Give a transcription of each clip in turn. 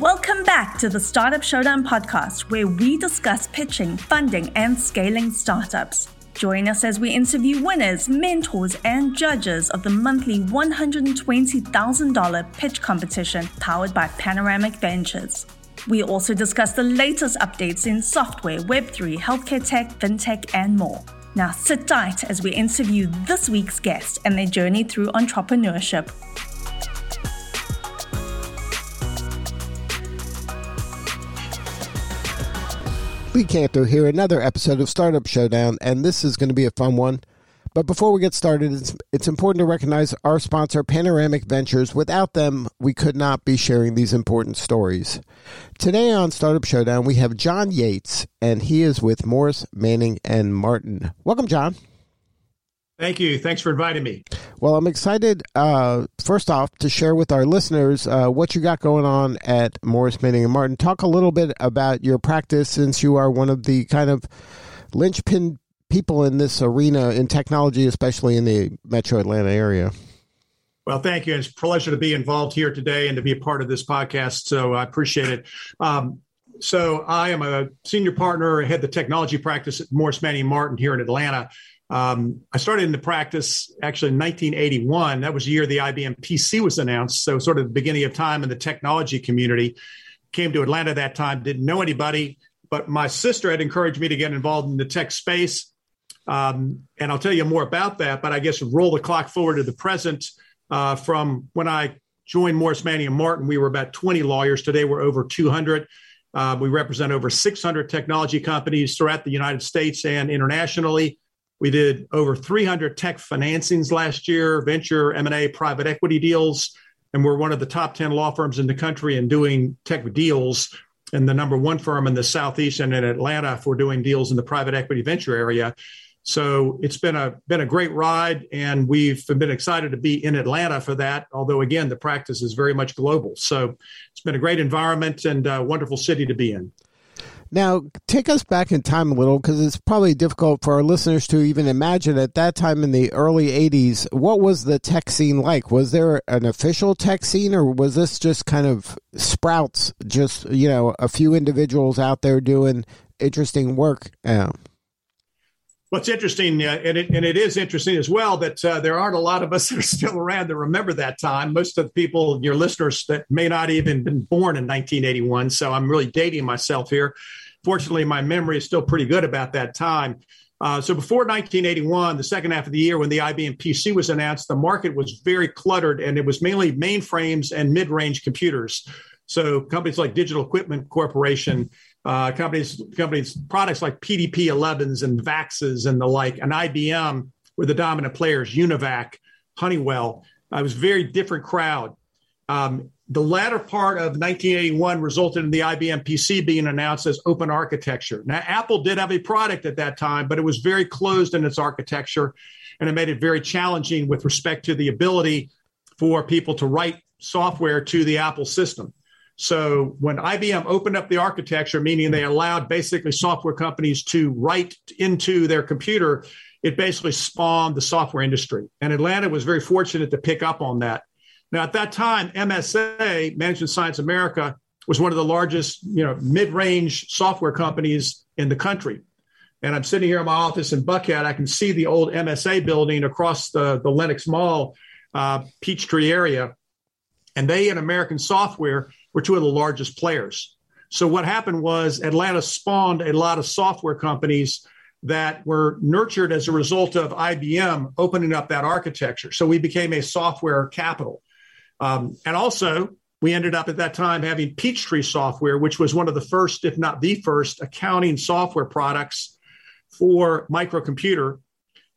Welcome back to the Startup Showdown podcast, where we discuss pitching, funding, and scaling startups. Join us as we interview winners, mentors, and judges of the monthly $120,000 pitch competition powered by Panoramic Ventures. We also discuss the latest updates in software, Web3, healthcare tech, fintech, and more. Now sit tight as we interview this week's guest and their journey through entrepreneurship. Lee Kantor here, another episode of Startup Showdown, and this is going to be a fun one. But before we get started, it's, it's important to recognize our sponsor, Panoramic Ventures. Without them, we could not be sharing these important stories. Today on Startup Showdown, we have John Yates, and he is with Morris, Manning, and Martin. Welcome, John. Thank you. Thanks for inviting me. Well, I'm excited, uh, first off, to share with our listeners uh, what you got going on at Morris, Manning, and Martin. Talk a little bit about your practice since you are one of the kind of linchpin people in this arena in technology, especially in the metro Atlanta area. Well, thank you. It's a pleasure to be involved here today and to be a part of this podcast. So I appreciate it. Um, so I am a senior partner, head the technology practice at Morris Manning Martin here in Atlanta. Um, I started in the practice actually in 1981. That was the year the IBM PC was announced. So, sort of the beginning of time in the technology community. Came to Atlanta that time, didn't know anybody, but my sister had encouraged me to get involved in the tech space. Um, and I'll tell you more about that. But I guess roll the clock forward to the present. Uh, from when I joined Morris Manning and Martin, we were about 20 lawyers. Today, we're over 200. Uh, we represent over 600 technology companies throughout the United States and internationally. We did over 300 tech financings last year, venture, M&A, private equity deals, and we're one of the top 10 law firms in the country in doing tech deals and the number one firm in the Southeast and in Atlanta for doing deals in the private equity venture area. So it's been a been a great ride, and we've been excited to be in Atlanta for that. Although again, the practice is very much global, so it's been a great environment and a wonderful city to be in. Now, take us back in time a little because it's probably difficult for our listeners to even imagine at that time in the early 80s, what was the tech scene like? Was there an official tech scene or was this just kind of sprouts, just, you know, a few individuals out there doing interesting work? Yeah. What's interesting, uh, and, it, and it is interesting as well, that uh, there aren't a lot of us that are still around that remember that time. Most of the people, your listeners, that may not even been born in 1981. So I'm really dating myself here. Fortunately, my memory is still pretty good about that time. Uh, so before 1981, the second half of the year when the IBM PC was announced, the market was very cluttered and it was mainly mainframes and mid range computers. So companies like Digital Equipment Corporation, uh, companies, companies, products like PDP 11s and VAXs and the like, and IBM were the dominant players, Univac, Honeywell. It was a very different crowd. Um, the latter part of 1981 resulted in the IBM PC being announced as open architecture. Now, Apple did have a product at that time, but it was very closed in its architecture, and it made it very challenging with respect to the ability for people to write software to the Apple system. So when IBM opened up the architecture, meaning they allowed basically software companies to write into their computer, it basically spawned the software industry. And Atlanta was very fortunate to pick up on that. Now, at that time, MSA, Management Science America, was one of the largest, you know, mid-range software companies in the country. And I'm sitting here in my office in Buckhead. I can see the old MSA building across the, the Lenox Mall, uh, Peachtree area. And they and American Software were two of the largest players. So what happened was Atlanta spawned a lot of software companies that were nurtured as a result of IBM opening up that architecture. So we became a software capital. Um, and also, we ended up at that time having Peachtree software, which was one of the first, if not the first, accounting software products for microcomputer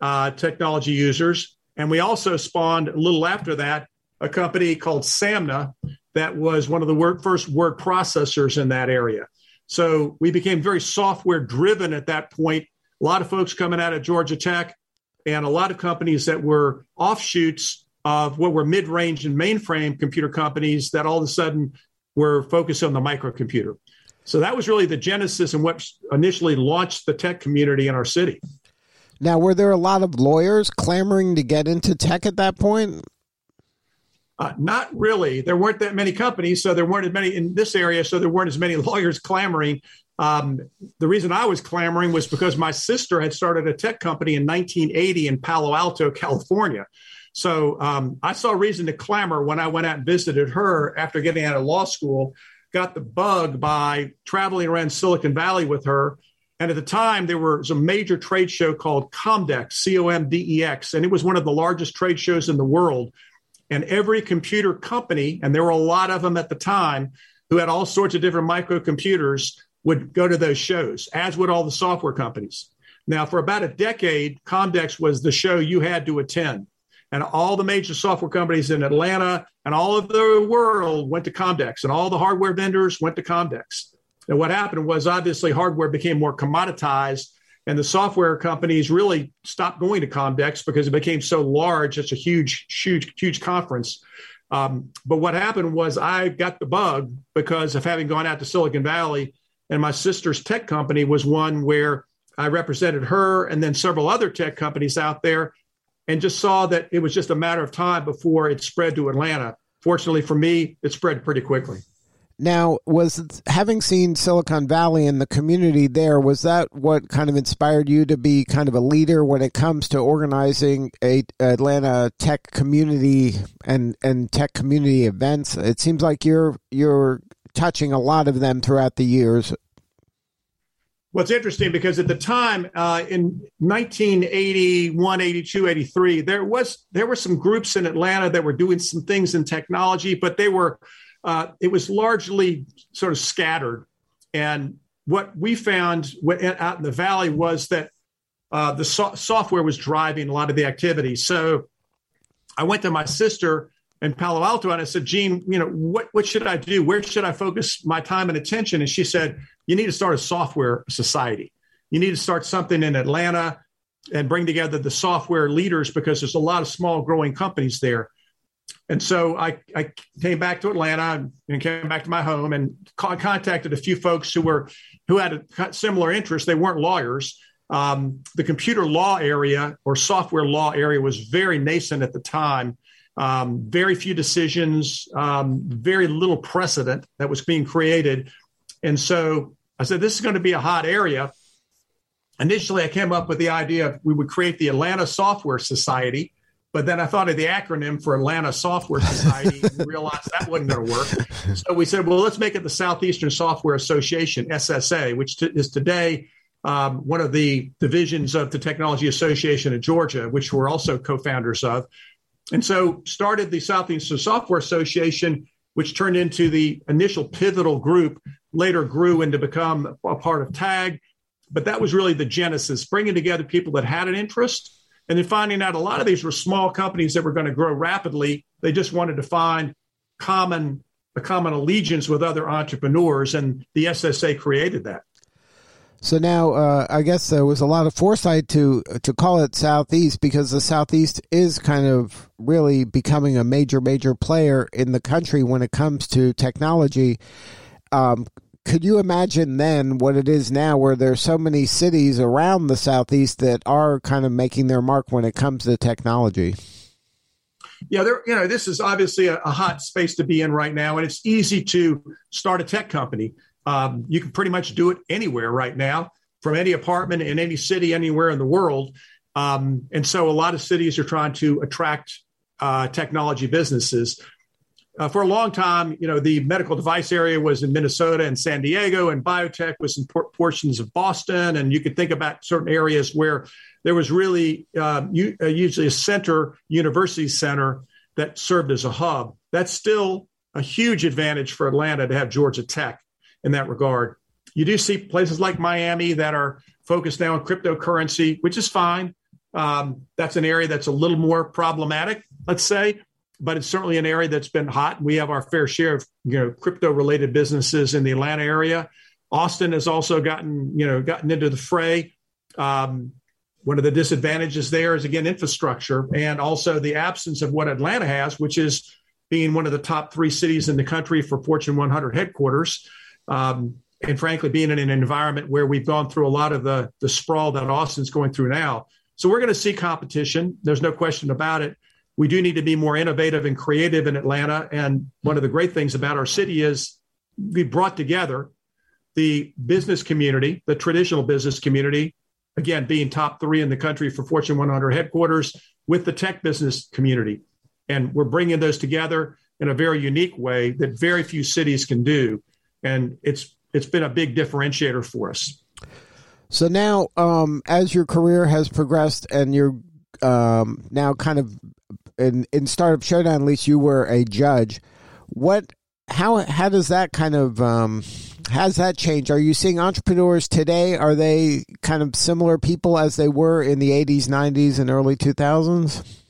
uh, technology users. And we also spawned a little after that a company called Samna, that was one of the first word processors in that area. So we became very software driven at that point. A lot of folks coming out of Georgia Tech and a lot of companies that were offshoots of what were mid range and mainframe computer companies that all of a sudden were focused on the microcomputer. So that was really the genesis and what initially launched the tech community in our city. Now, were there a lot of lawyers clamoring to get into tech at that point? Uh, not really. There weren't that many companies, so there weren't as many in this area, so there weren't as many lawyers clamoring. Um, the reason I was clamoring was because my sister had started a tech company in 1980 in Palo Alto, California. So um, I saw reason to clamor when I went out and visited her after getting out of law school. Got the bug by traveling around Silicon Valley with her. And at the time, there was a major trade show called Comdex, C O M D E X, and it was one of the largest trade shows in the world and every computer company, and there were a lot of them at the time, who had all sorts of different microcomputers, would go to those shows, as would all the software companies. Now, for about a decade, Comdex was the show you had to attend. And all the major software companies in Atlanta and all of the world went to Comdex, and all the hardware vendors went to Comdex. And what happened was obviously hardware became more commoditized and the software companies really stopped going to Comdex because it became so large. It's a huge, huge, huge conference. Um, but what happened was I got the bug because of having gone out to Silicon Valley, and my sister's tech company was one where I represented her and then several other tech companies out there, and just saw that it was just a matter of time before it spread to Atlanta. Fortunately for me, it spread pretty quickly. Now, was having seen Silicon Valley and the community there, was that what kind of inspired you to be kind of a leader when it comes to organizing a Atlanta tech community and, and tech community events? It seems like you're you're touching a lot of them throughout the years. Well, it's interesting because at the time uh, in 1981, 82, 83, there was there were some groups in Atlanta that were doing some things in technology, but they were uh, it was largely sort of scattered. And what we found out in the valley was that uh, the so- software was driving a lot of the activity. So I went to my sister in Palo Alto and I said, Gene, you know, what, what should I do? Where should I focus my time and attention? And she said, you need to start a software society. You need to start something in Atlanta and bring together the software leaders because there's a lot of small growing companies there. And so I, I came back to Atlanta and came back to my home and contacted a few folks who were who had a similar interest. They weren't lawyers. Um, the computer law area or software law area was very nascent at the time. Um, very few decisions, um, very little precedent that was being created. And so I said, this is going to be a hot area. Initially, I came up with the idea of we would create the Atlanta Software Society but then I thought of the acronym for Atlanta Software Society and realized that wasn't going to work. So we said, well, let's make it the Southeastern Software Association, SSA, which t- is today um, one of the divisions of the Technology Association of Georgia, which we're also co founders of. And so started the Southeastern Software Association, which turned into the initial pivotal group, later grew into become a part of TAG. But that was really the genesis, bringing together people that had an interest and then finding out a lot of these were small companies that were going to grow rapidly. They just wanted to find common a common allegiance with other entrepreneurs, and the SSA created that. So now, uh, I guess there was a lot of foresight to to call it Southeast because the Southeast is kind of really becoming a major, major player in the country when it comes to technology. Um, could you imagine then what it is now where there's so many cities around the southeast that are kind of making their mark when it comes to technology? Yeah there you know this is obviously a, a hot space to be in right now and it's easy to start a tech company. Um, you can pretty much do it anywhere right now from any apartment in any city anywhere in the world. Um, and so a lot of cities are trying to attract uh, technology businesses uh, for a long time, you know, the medical device area was in Minnesota and San Diego, and biotech was in por- portions of Boston. And you could think about certain areas where there was really uh, u- uh, usually a center, university center that served as a hub. That's still a huge advantage for Atlanta to have Georgia Tech in that regard. You do see places like Miami that are focused now on cryptocurrency, which is fine. Um, that's an area that's a little more problematic, let's say but it's certainly an area that's been hot. We have our fair share of you know crypto related businesses in the Atlanta area. Austin has also gotten you know gotten into the fray. Um, one of the disadvantages there is again infrastructure and also the absence of what Atlanta has, which is being one of the top three cities in the country for Fortune 100 headquarters. Um, and frankly, being in an environment where we've gone through a lot of the, the sprawl that Austin's going through now. So we're going to see competition. There's no question about it. We do need to be more innovative and creative in Atlanta. And one of the great things about our city is we brought together the business community, the traditional business community, again, being top three in the country for Fortune 100 headquarters, with the tech business community. And we're bringing those together in a very unique way that very few cities can do. And it's it's been a big differentiator for us. So now, um, as your career has progressed and you're um, now kind of in, in Startup Showdown, at least you were a judge. What, how, how does that kind of, um, has that changed? Are you seeing entrepreneurs today? Are they kind of similar people as they were in the 80s, 90s, and early 2000s?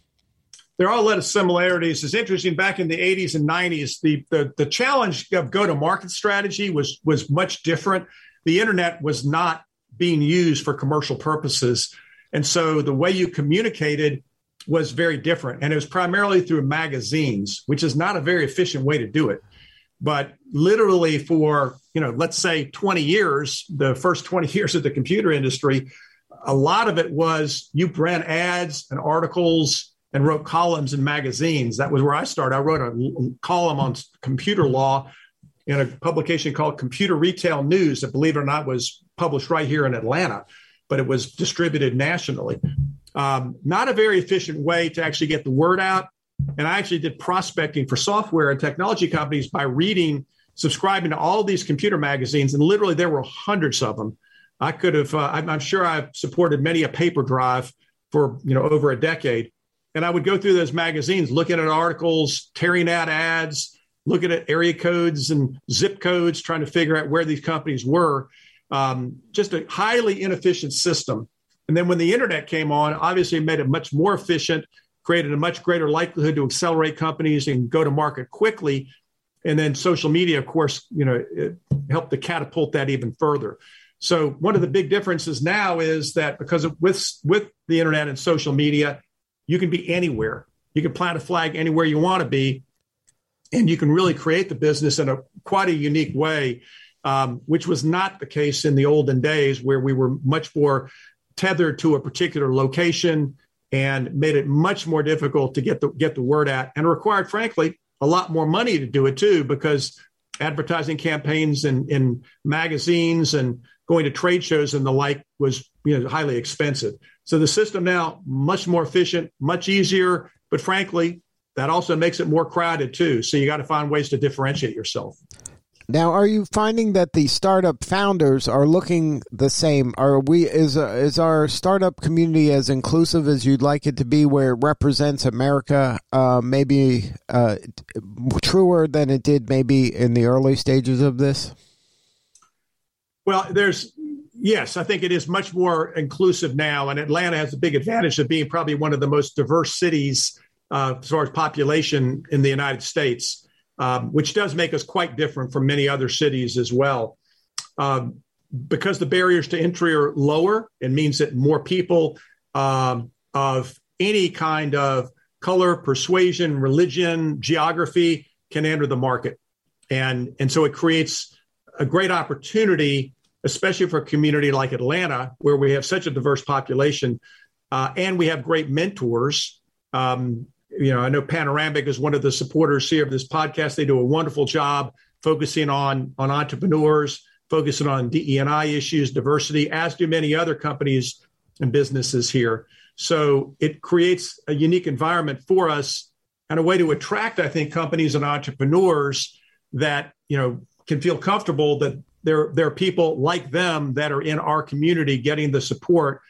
There are a lot of similarities. It's interesting. Back in the 80s and 90s, the the, the challenge of go to market strategy was was much different. The internet was not being used for commercial purposes, and so the way you communicated was very different. And it was primarily through magazines, which is not a very efficient way to do it. But literally for, you know, let's say 20 years, the first 20 years of the computer industry, a lot of it was you ran ads and articles and wrote columns in magazines. That was where I started. I wrote a column on computer law in a publication called Computer Retail News that, believe it or not, was published right here in Atlanta, but it was distributed nationally. Um, not a very efficient way to actually get the word out. And I actually did prospecting for software and technology companies by reading, subscribing to all these computer magazines, and literally there were hundreds of them. I could have, uh, I'm, sure I've supported many a paper drive for you know over a decade, and I would go through those magazines, looking at articles, tearing out ads, looking at area codes and zip codes, trying to figure out where these companies were. Um, just a highly inefficient system. And then when the internet came on, obviously made it much more efficient, created a much greater likelihood to accelerate companies and go to market quickly. And then social media, of course, you know, helped to catapult that even further. So one of the big differences now is that because of, with with the internet and social media, you can be anywhere. You can plant a flag anywhere you want to be, and you can really create the business in a quite a unique way, um, which was not the case in the olden days where we were much more tethered to a particular location and made it much more difficult to get the get the word out. And required frankly a lot more money to do it too because advertising campaigns and in magazines and going to trade shows and the like was you know highly expensive. So the system now much more efficient much easier but frankly that also makes it more crowded too. So you got to find ways to differentiate yourself now, are you finding that the startup founders are looking the same? Are we is uh, is our startup community as inclusive as you'd like it to be, where it represents America, uh, maybe uh, truer than it did maybe in the early stages of this? Well, there's yes, I think it is much more inclusive now, and Atlanta has a big advantage of being probably one of the most diverse cities uh, as far as population in the United States um, which does make us quite different from many other cities as well. Um, because the barriers to entry are lower, it means that more people um, of any kind of color, persuasion, religion, geography can enter the market. And, and so it creates a great opportunity, especially for a community like Atlanta, where we have such a diverse population uh, and we have great mentors. Um, you know, I know Panoramic is one of the supporters here of this podcast. They do a wonderful job focusing on on entrepreneurs, focusing on DE&I issues, diversity, as do many other companies and businesses here. So it creates a unique environment for us and a way to attract, I think, companies and entrepreneurs that you know can feel comfortable that there there are people like them that are in our community getting the support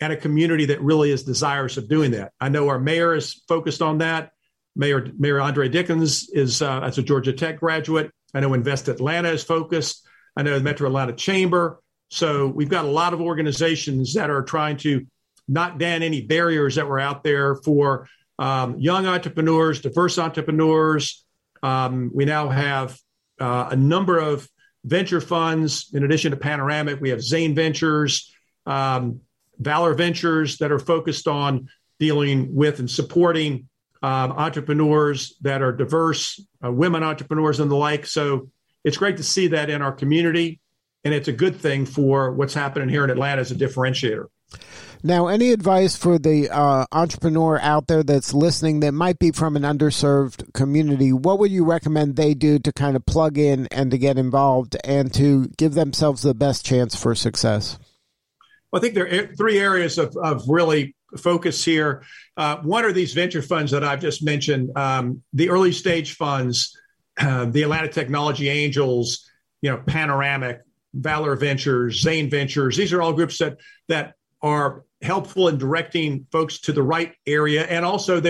and a community that really is desirous of doing that. I know our mayor is focused on that. Mayor Mayor Andre Dickens is uh, as a Georgia Tech graduate. I know Invest Atlanta is focused. I know the Metro Atlanta Chamber. So we've got a lot of organizations that are trying to knock down any barriers that were out there for um, young entrepreneurs, diverse entrepreneurs. Um, we now have uh, a number of venture funds. In addition to Panoramic, we have Zane Ventures. Um, Valor Ventures that are focused on dealing with and supporting um, entrepreneurs that are diverse, uh, women entrepreneurs and the like. So it's great to see that in our community. And it's a good thing for what's happening here in Atlanta as a differentiator. Now, any advice for the uh, entrepreneur out there that's listening that might be from an underserved community? What would you recommend they do to kind of plug in and to get involved and to give themselves the best chance for success? Well, I think there are three areas of, of really focus here. Uh, one are these venture funds that I've just mentioned, um, the early stage funds, uh, the Atlanta Technology Angels, you know, Panoramic, Valor Ventures, Zane Ventures. These are all groups that that are helpful in directing folks to the right area, and also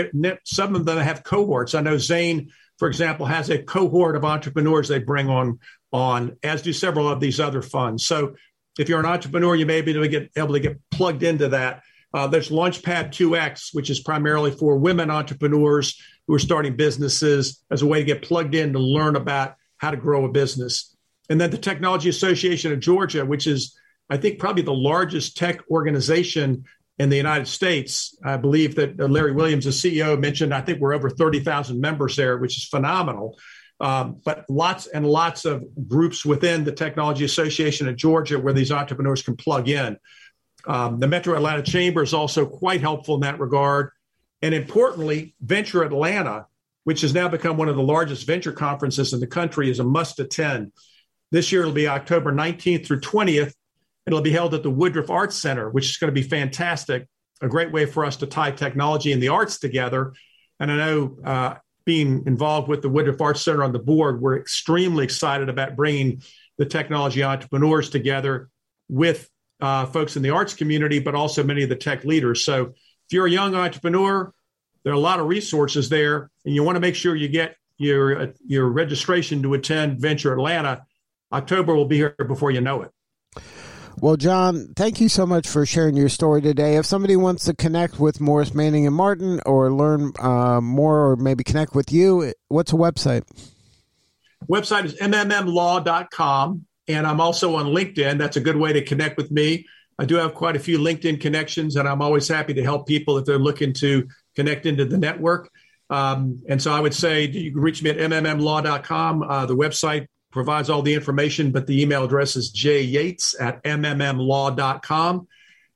some of them have cohorts. I know Zane, for example, has a cohort of entrepreneurs they bring on on, as do several of these other funds. So, if you're an entrepreneur, you may be able to get able to get plugged into that. Uh, there's Launchpad 2X, which is primarily for women entrepreneurs who are starting businesses as a way to get plugged in to learn about how to grow a business. And then the Technology Association of Georgia, which is, I think, probably the largest tech organization in the United States. I believe that Larry Williams, the CEO, mentioned, I think we're over 30,000 members there, which is phenomenal. Um, but lots and lots of groups within the Technology Association of Georgia where these entrepreneurs can plug in. Um, the Metro Atlanta Chamber is also quite helpful in that regard. And importantly, Venture Atlanta, which has now become one of the largest venture conferences in the country, is a must attend. This year it'll be October 19th through 20th. It'll be held at the Woodruff Arts Center, which is going to be fantastic. A great way for us to tie technology and the arts together. And I know uh, being involved with the Woodruff Arts Center on the board, we're extremely excited about bringing the technology entrepreneurs together with uh, folks in the arts community, but also many of the tech leaders. So if you're a young entrepreneur, there are a lot of resources there, and you want to make sure you get your uh, your registration to attend Venture Atlanta. October will be here before you know it. Well, John, thank you so much for sharing your story today. If somebody wants to connect with Morris Manning and Martin or learn uh, more or maybe connect with you, what's a website? Website is mmmlaw.com. And I'm also on LinkedIn. That's a good way to connect with me. I do have quite a few LinkedIn connections, and I'm always happy to help people if they're looking to connect into the network. Um, and so I would say you can reach me at mmmlaw.com. Uh, the website provides all the information, but the email address is jyates at mmmlaw.com.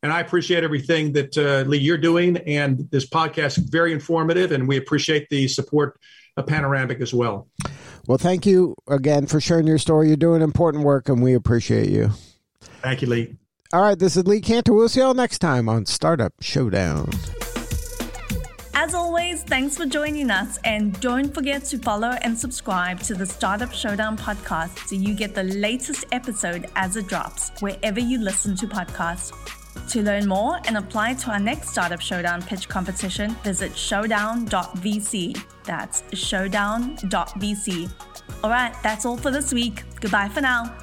And I appreciate everything that uh, Lee you're doing, and this podcast is very informative, and we appreciate the support of Panoramic as well. Well, thank you again for sharing your story. You're doing important work, and we appreciate you. Thank you, Lee. All right, this is Lee Kantor. We'll see y'all next time on Startup Showdown. As always, thanks for joining us, and don't forget to follow and subscribe to the Startup Showdown podcast so you get the latest episode as it drops wherever you listen to podcasts. To learn more and apply to our next Startup Showdown pitch competition, visit showdown.vc. That's showdown.vc. All right, that's all for this week. Goodbye for now.